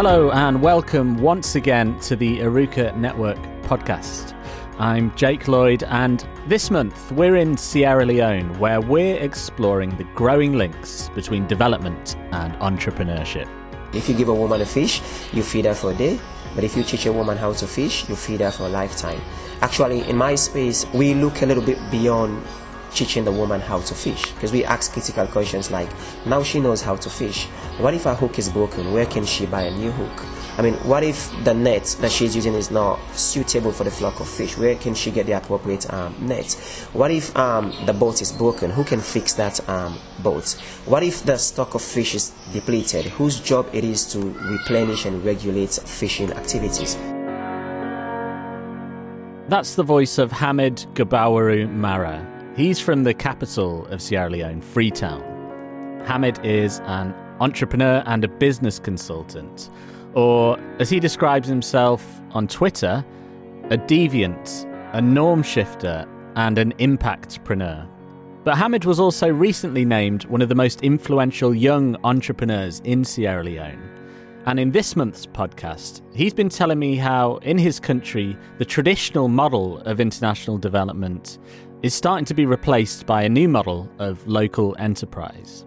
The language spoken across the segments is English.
Hello, and welcome once again to the Aruka Network podcast. I'm Jake Lloyd, and this month we're in Sierra Leone, where we're exploring the growing links between development and entrepreneurship. If you give a woman a fish, you feed her for a day, but if you teach a woman how to fish, you feed her for a lifetime. Actually, in my space, we look a little bit beyond teaching the woman how to fish. Because we ask critical questions like now she knows how to fish. What if her hook is broken? Where can she buy a new hook? I mean what if the net that she's using is not suitable for the flock of fish? Where can she get the appropriate um, net? What if um, the boat is broken? Who can fix that um, boat? What if the stock of fish is depleted? Whose job it is to replenish and regulate fishing activities? That's the voice of Hamid Gabawaru Mara, He's from the capital of Sierra Leone, Freetown. Hamid is an entrepreneur and a business consultant, or as he describes himself on Twitter, a deviant, a norm shifter, and an impactpreneur. But Hamid was also recently named one of the most influential young entrepreneurs in Sierra Leone. And in this month's podcast, he's been telling me how, in his country, the traditional model of international development is starting to be replaced by a new model of local enterprise.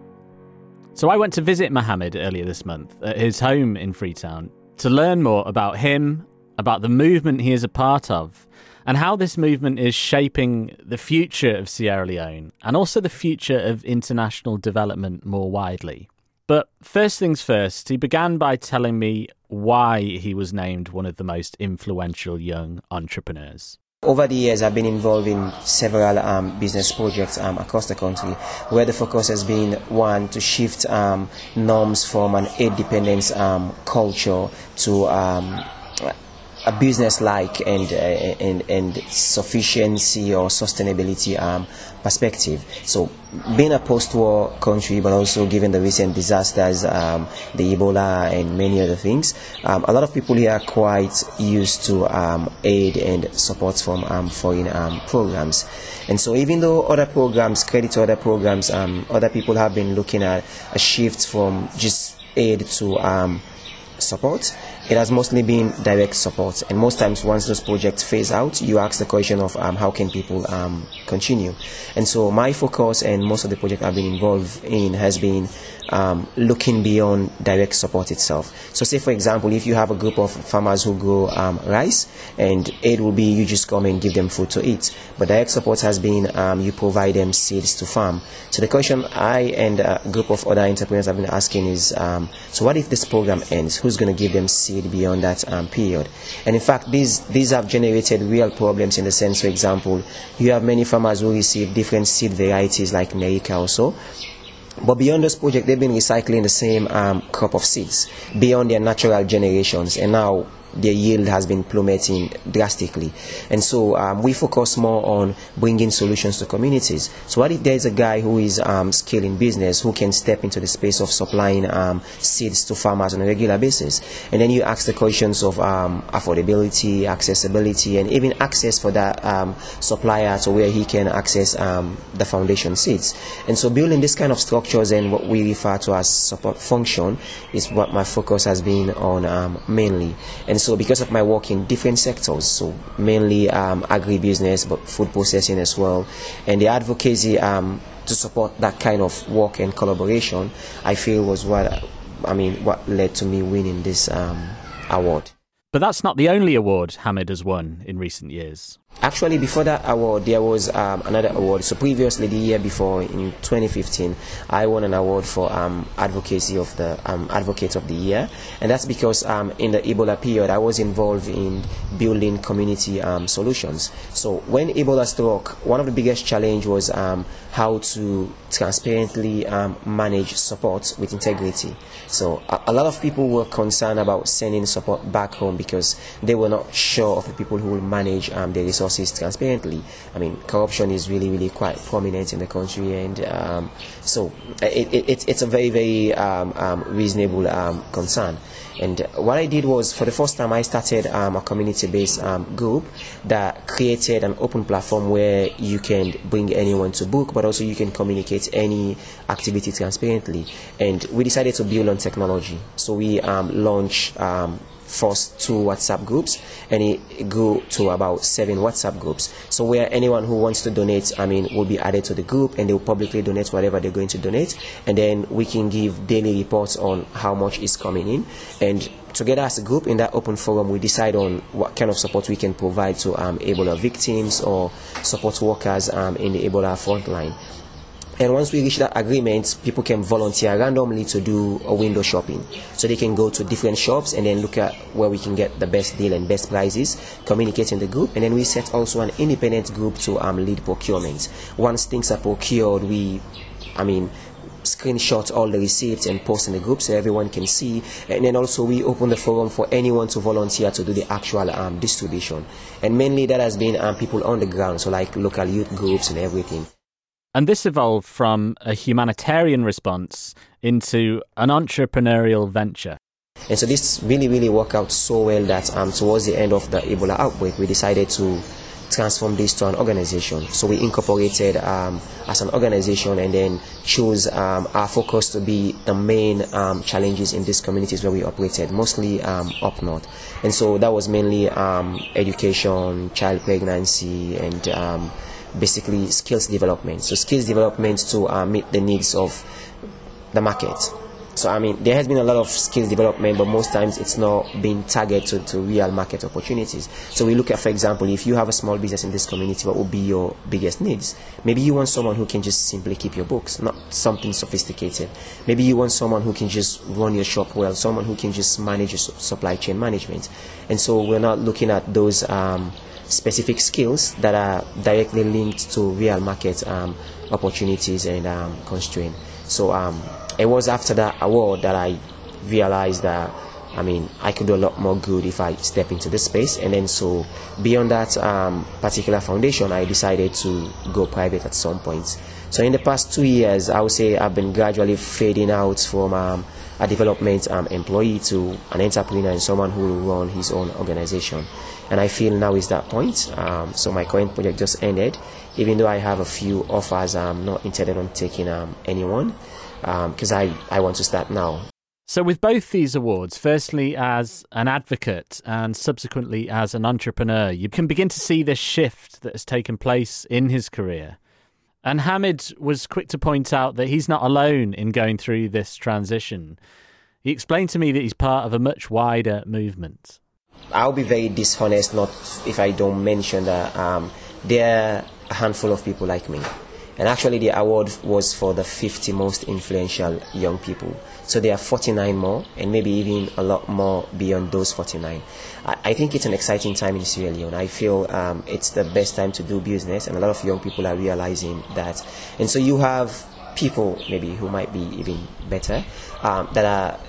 So I went to visit Mohammed earlier this month at his home in Freetown to learn more about him, about the movement he is a part of, and how this movement is shaping the future of Sierra Leone and also the future of international development more widely. But first things first, he began by telling me why he was named one of the most influential young entrepreneurs. Over the years, I've been involved in several um, business projects um, across the country where the focus has been one, to shift um, norms from an aid dependence um, culture to um, a business like and, uh, and, and sufficiency or sustainability um, perspective. So, being a post war country, but also given the recent disasters, um, the Ebola, and many other things, um, a lot of people here are quite used to um, aid and support from um, foreign um, programs. And so, even though other programs, credit to other programs, other people have been looking at a shift from just aid to support, it has mostly been direct support. And most times, once those projects phase out, you ask the question of um, how can people um, continue. And so, my focus and most of the project I've been involved in has been um, looking beyond direct support itself. So, say for example, if you have a group of farmers who grow um, rice, and aid will be you just come and give them food to eat. But direct support has been um, you provide them seeds to farm. So, the question I and a group of other entrepreneurs have been asking is um, so, what if this program ends? Who's going to give them seed beyond that um, period? And in fact, these, these have generated real problems in the sense, for example, you have many farmers who receive different seed varieties like Nerica also but beyond this project, they've been recycling the same um, crop of seeds beyond their natural generations. And now their yield has been plummeting drastically. And so um, we focus more on bringing solutions to communities. So what if there's a guy who is um, in business who can step into the space of supplying um, seeds to farmers on a regular basis? And then you ask the questions of um, affordability, accessibility, and even access for that um, supplier to where he can access um, the foundation seeds. And so building this kind of structures and what we refer to as support function is what my focus has been on mainly. And so because of my work in different sectors, so mainly um, agribusiness, but food processing as well, and the advocacy um, to support that kind of work and collaboration, I feel was what I mean what led to me winning this um, award. But that's not the only award Hamid has won in recent years. Actually, before that award, there was um, another award. So previously, the year before, in 2015, I won an award for um, advocacy of the um, Advocate of the Year, and that's because um, in the Ebola period, I was involved in building community um, solutions. So when Ebola struck, one of the biggest challenge was um, how to transparently manage support with integrity. So a, a lot of people were concerned about sending support back home because they were not sure of the people who will manage their resources resources transparently. I mean, corruption is really, really quite prominent in the country, and um, so it, it, it's a very, very um, um, reasonable um, concern. And what I did was, for the first time, I started um, a community-based group that created an open platform where you can bring anyone to book, but also you can communicate any activity transparently. And we decided to build on technology. So we launched first two WhatsApp groups, and it grew to about seven WhatsApp groups. So where anyone who wants to donate, I mean, will be added to the group, and they will publicly donate whatever they're going to donate, and then we can give daily reports on how much is coming in, and together as a group in that open forum, we decide on what kind of support we can provide to um, Ebola victims or support workers um, in the Ebola frontline. And once we reach that agreement, people can volunteer randomly to do a window shopping. So they can go to different shops and then look at where we can get the best deal and best prices, communicate in the group, and then we set also an independent group to um, lead procurement. Once things are procured, we, I mean, screenshot all the receipts and post in the group so everyone can see. And then also we open the forum for anyone to volunteer to do the actual um, distribution. And mainly that has been um, people on the ground, so like local youth groups and everything. And this evolved from a humanitarian response into an entrepreneurial venture. And so this really, really worked out so well that um, towards the end of the Ebola outbreak, we decided to transform this to an organization. So we incorporated um, as an organization and then chose um, our focus to be the main um, challenges in these communities where we operated, mostly um, up north. And so that was mainly um, education, child pregnancy, and basically skills development. So skills development to uh, meet the needs of the market. So I mean, there has been a lot of skills development, but most times it's not being targeted to, real market opportunities. So we look at, for example, if you have a small business in this community, what would be your biggest needs? Maybe you want someone who can just simply keep your books, not something sophisticated. Maybe you want someone who can just run your shop well, someone who can just manage your supply chain management. And so we're not looking at those. Um, specific skills that are directly linked to real market um, opportunities and um, constraints. So um, it was after that award that I realized that I mean I could do a lot more good if I step into this space. And then so beyond that um, particular foundation, I decided to go private at some point. So in the past two years, I would say I've been gradually fading out from um, a development um, employee to an entrepreneur and someone who will run his own organization and I feel now is that point. Um, so my current project just ended, even though I have a few offers. I'm not intended on taking um, anyone because um, I, I want to start now. So, with both these awards, firstly as an advocate and subsequently as an entrepreneur, you can begin to see this shift that has taken place in his career. And Hamid was quick to point out that he's not alone in going through this transition. He explained to me that he's part of a much wider movement. I'll be very dishonest not if I don't mention that um, there are a handful of people like me. And actually, the award was for the 50 most influential young people. So there are 49 more, and maybe even a lot more beyond those 49. I, I think it's an exciting time in Sierra Leone. I feel um, it's the best time to do business, and a lot of young people are realizing that. And so you have people maybe who might be even better um, that are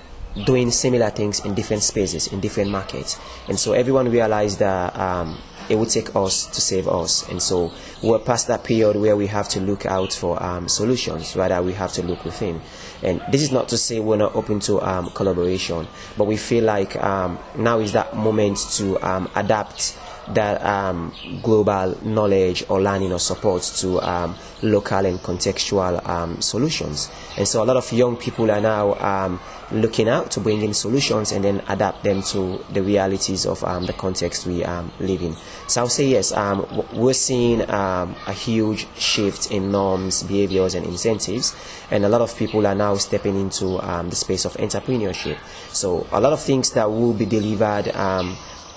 doing similar things in different spaces, in different markets. And so everyone realized that um, it will take us to save us. And so we're past that period where we have to look out for um, solutions, rather, we have to look within. And this is not to say we're not open to um, collaboration, but we feel like um, now is that moment to um, adapt that um, global knowledge or learning or support to um, local and contextual um, solutions. And so a lot of young people are now um, looking out to bring in solutions and then adapt them to the realities of um, the context we um, live in. So I'll say yes, we're seeing a huge shift in norms, behaviors, and incentives, and a lot of people are now stepping into the space of entrepreneurship. So a lot of things that will be delivered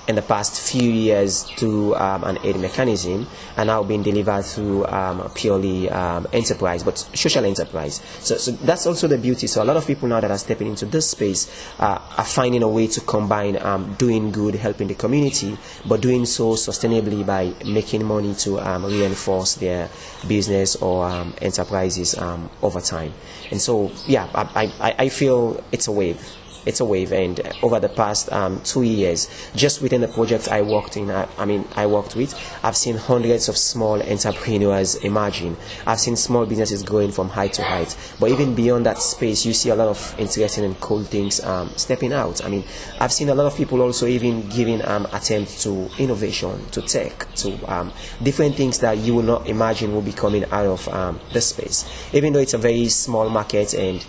in the past few years through um, an aid mechanism are now being delivered through um, purely um, enterprise, but social enterprise. So, so, that's also the beauty. So a lot of people now that are stepping into this space uh, are finding a way to combine um, doing good, helping the community, but doing so sustainably by making money to um, reinforce their business or um, enterprises over time. And so, yeah, I, I, I feel it's a wave it's a wave. And over the past um, two years, just within the projects I worked in, I, I, mean, I worked with, I've seen hundreds of small entrepreneurs emerging. I've seen small businesses growing from height to height. But even beyond that space, you see a lot of interesting and cool things um, stepping out. I mean, I've seen a lot of people also even giving um, attempts to innovation, to tech, to um, different things that you will not imagine will be coming out of um, the space. Even though it's a very small market and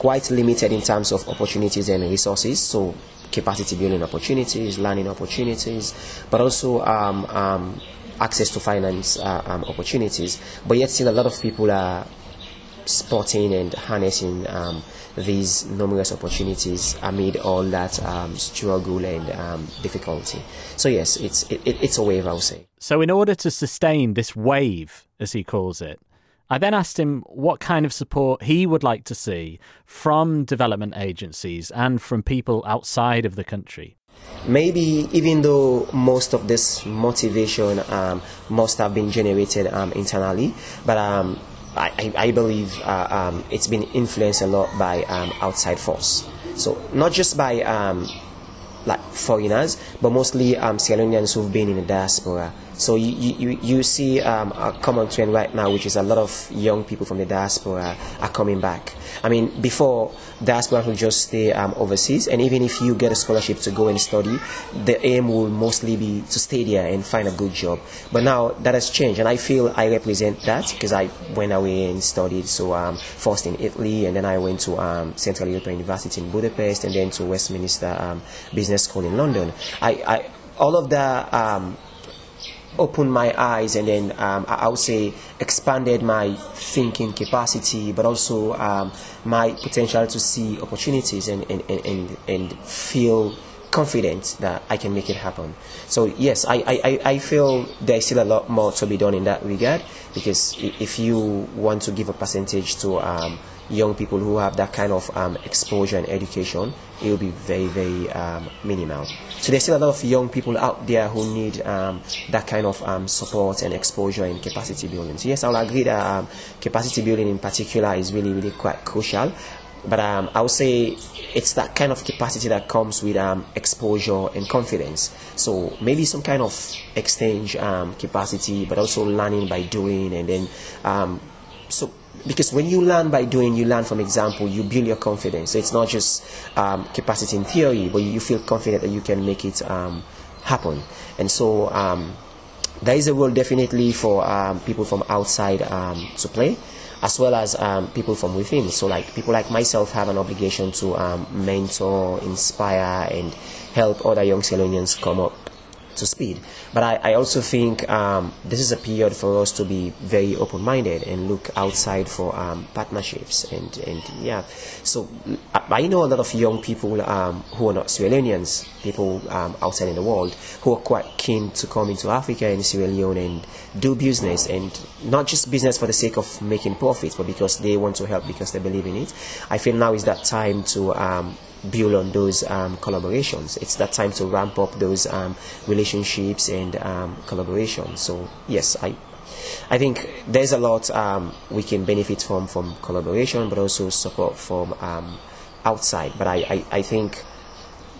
quite limited in terms of opportunities and resources. So capacity building opportunities, learning opportunities, but also um, um, access to finance uh, um, opportunities. But yet, still, a lot of people are spotting and harnessing um, these numerous opportunities amid all that um, struggle and um, difficulty. So yes, it's it, it's a wave, I would say. So, in order to sustain this wave, as he calls it, I then asked him what kind of support he would like to see from development agencies and from people outside of the country. Maybe even though most of this motivation um, must have been generated um, internally, but um, I, I, believe uh, um, it's been influenced a lot by um, outside force. So not just by um, like foreigners, but mostly Sierra Leoneans who've been in the diaspora so you, you, you see um, a common trend right now, which is a lot of young people from the diaspora are coming back. I mean, before, diaspora will just stay um, overseas, and even if you get a scholarship to go and study, the aim will mostly be to stay there and find a good job. But now that has changed, and I feel I represent that because I went away and studied. So um, first in Italy, and then I went to um, Central European University in Budapest, and then to Westminster um, Business School in London. I, I all of that um, opened my eyes and then um, I would say expanded my thinking capacity, but also um, my potential to see opportunities and, and, and, and feel confident that I can make it happen. So yes, I, I, I feel there's still a lot more to be done in that regard because if you want to give a percentage to um, young people who have that kind of um, exposure and education, it will be very, very um, minimal. So there's still a lot of young people out there who need um, that kind of um, support and exposure in capacity building. So yes, I'll agree that um, capacity building in particular is really, really quite crucial. But um, I would say it's that kind of capacity that comes with exposure and confidence. So maybe some kind of exchange capacity, but also learning by doing, and then so because when you learn by doing, you learn from example, you build your confidence. So it's not just um, capacity in theory, but you feel confident that you can make it um, happen. And so um, there is a role definitely for um, people from outside um, to play, as well as um, people from within. So like people like myself have an obligation to mentor, inspire, and help other young Sierra Leoneans come up to speed. But I, I also think um, this is a period for us to be very open minded and look outside for um, partnerships. And, and yeah, so I, know a lot of young people um, who are not Sierra Leoneans, people um, outside in the world, who are quite keen to come into Africa and Sierra Leone and do business. And not just business for the sake of making profits, but because they want to help because they believe in it. I feel now is that time to um, build on those um, collaborations. It's that time to ramp up those um, relationships and um, collaborations. So yes, I I think there's a lot um, we can benefit from from collaboration, but also support from um, outside. But I, I, I, think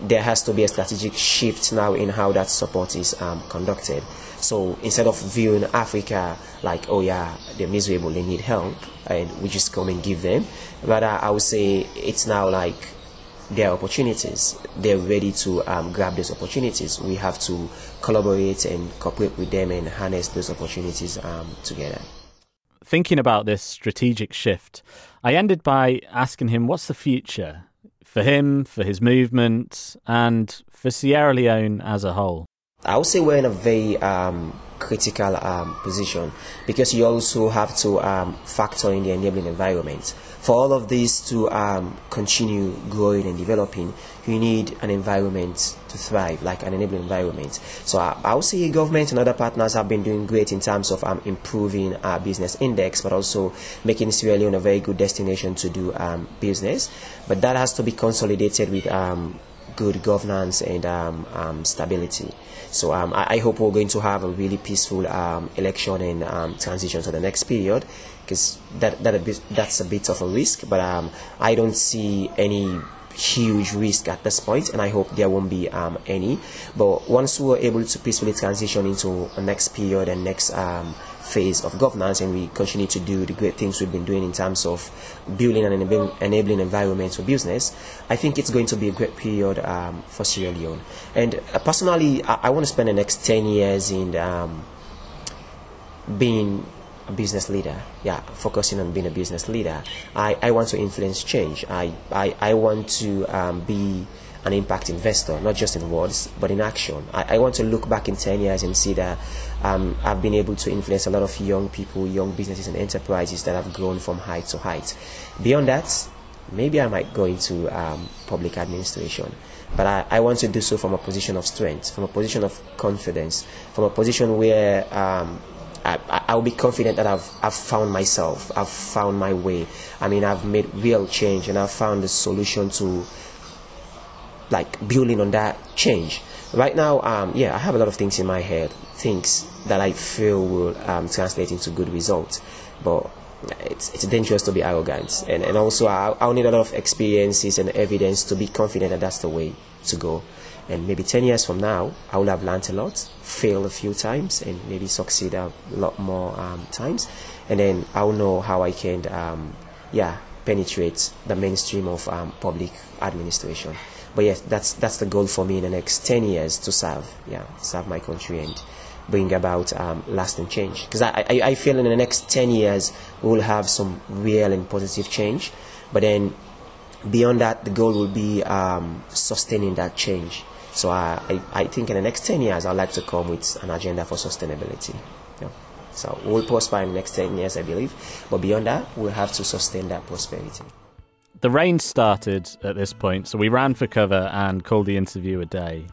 there has to be a strategic shift now in how that support is um, conducted. So instead of viewing Africa like, oh yeah, they're miserable, they need help, and we just come and give them, but I would say it's now like their opportunities, they're ready to um, grab those opportunities. We have to collaborate and cooperate with them and harness those opportunities um, together. Thinking about this strategic shift, I ended by asking him what's the future for him, for his movement, and for Sierra Leone as a whole. I would say we're in a very um, critical um, position because you also have to um, factor in the enabling environment for all of this to um, continue growing and developing, you need an environment to thrive, like an enabling environment. So I, would say government and other partners have been doing great in terms of um, improving our business index, but also making Sierra Leone a very good destination to do um, business. But that has to be consolidated with um, good governance and um, um, stability. So um, I, I, hope we're going to have a really peaceful um, election and um, transition to the next period, because that, that a bit, that's a bit of a risk. But um, I don't see any huge risk at this point, and I hope there won't be um, any. But once we're able to peacefully transition into next period and next phase of governance, and we continue to do the great things we've been doing in terms of building an enabling, enabling environment for business, I think it's going to be a great period um, for Sierra Leone. And uh, personally, I, I, want to spend the next 10 years in um, being a business leader. Yeah, focusing on being a business leader. I, I want to influence change. I, I, I want to um, be an impact investor, not just in words, but in action. I, I want to look back in 10 years and see that um, I've been able to influence a lot of young people, young businesses, and enterprises that have grown from height to height. Beyond that, maybe I might go into um, public administration. But I, I want to do so from a position of strength, from a position of confidence, from a position where um, I, will be confident that I've, I've found myself, I've found my way. I mean, I've made real change and I've found the solution to like building on that change. Right now, um, yeah, I have a lot of things in my head, things that I feel will um, translate into good results. But it's, it's dangerous to be arrogant. And, and also, I, I'll need a lot of experiences and evidence to be confident that that's the way to go. And maybe 10 years from now, I will have learned a lot, failed a few times, and maybe succeed a lot more um, times. And then I'll know how I can, um, yeah, penetrate the mainstream of um, public administration but yes, that's that's the goal for me in the next 10 years to serve, yeah, serve my country and bring about um, lasting change. Because I, I, I feel in the next 10 years we will have some real and positive change, but then beyond that, the goal will be um, sustaining that change. So I, I, I, think in the next 10 years, I'd like to come with an agenda for sustainability. Yeah. So we'll prosper in the next 10 years, I believe. But beyond that, we'll have to sustain that prosperity. The rain started at this point, so we ran for cover and called the interview a day.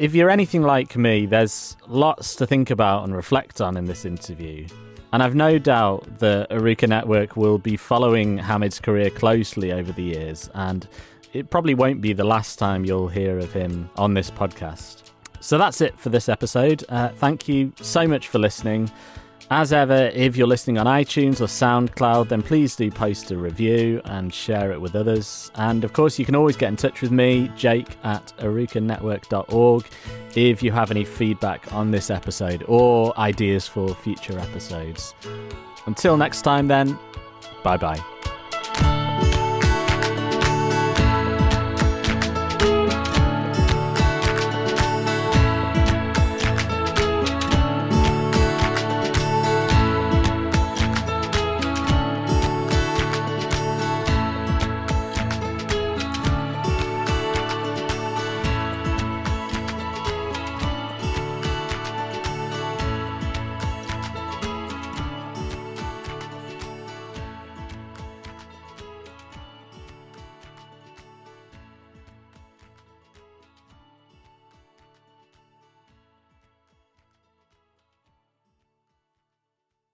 If you're anything like me, there's lots to think about and reflect on in this interview. And I've no doubt that Aruka Network will be following Hamid's career closely over the years, and it probably won't be the last time you'll hear of him on this podcast. So that's it for this episode. Uh, thank you so much for listening. As ever, if you're listening on iTunes or SoundCloud, then please do post a review and share it with others. And of course, you can always get in touch with me, Jake at arukanetwork.org, if you have any feedback on this episode or ideas for future episodes. Until next time, then, bye bye.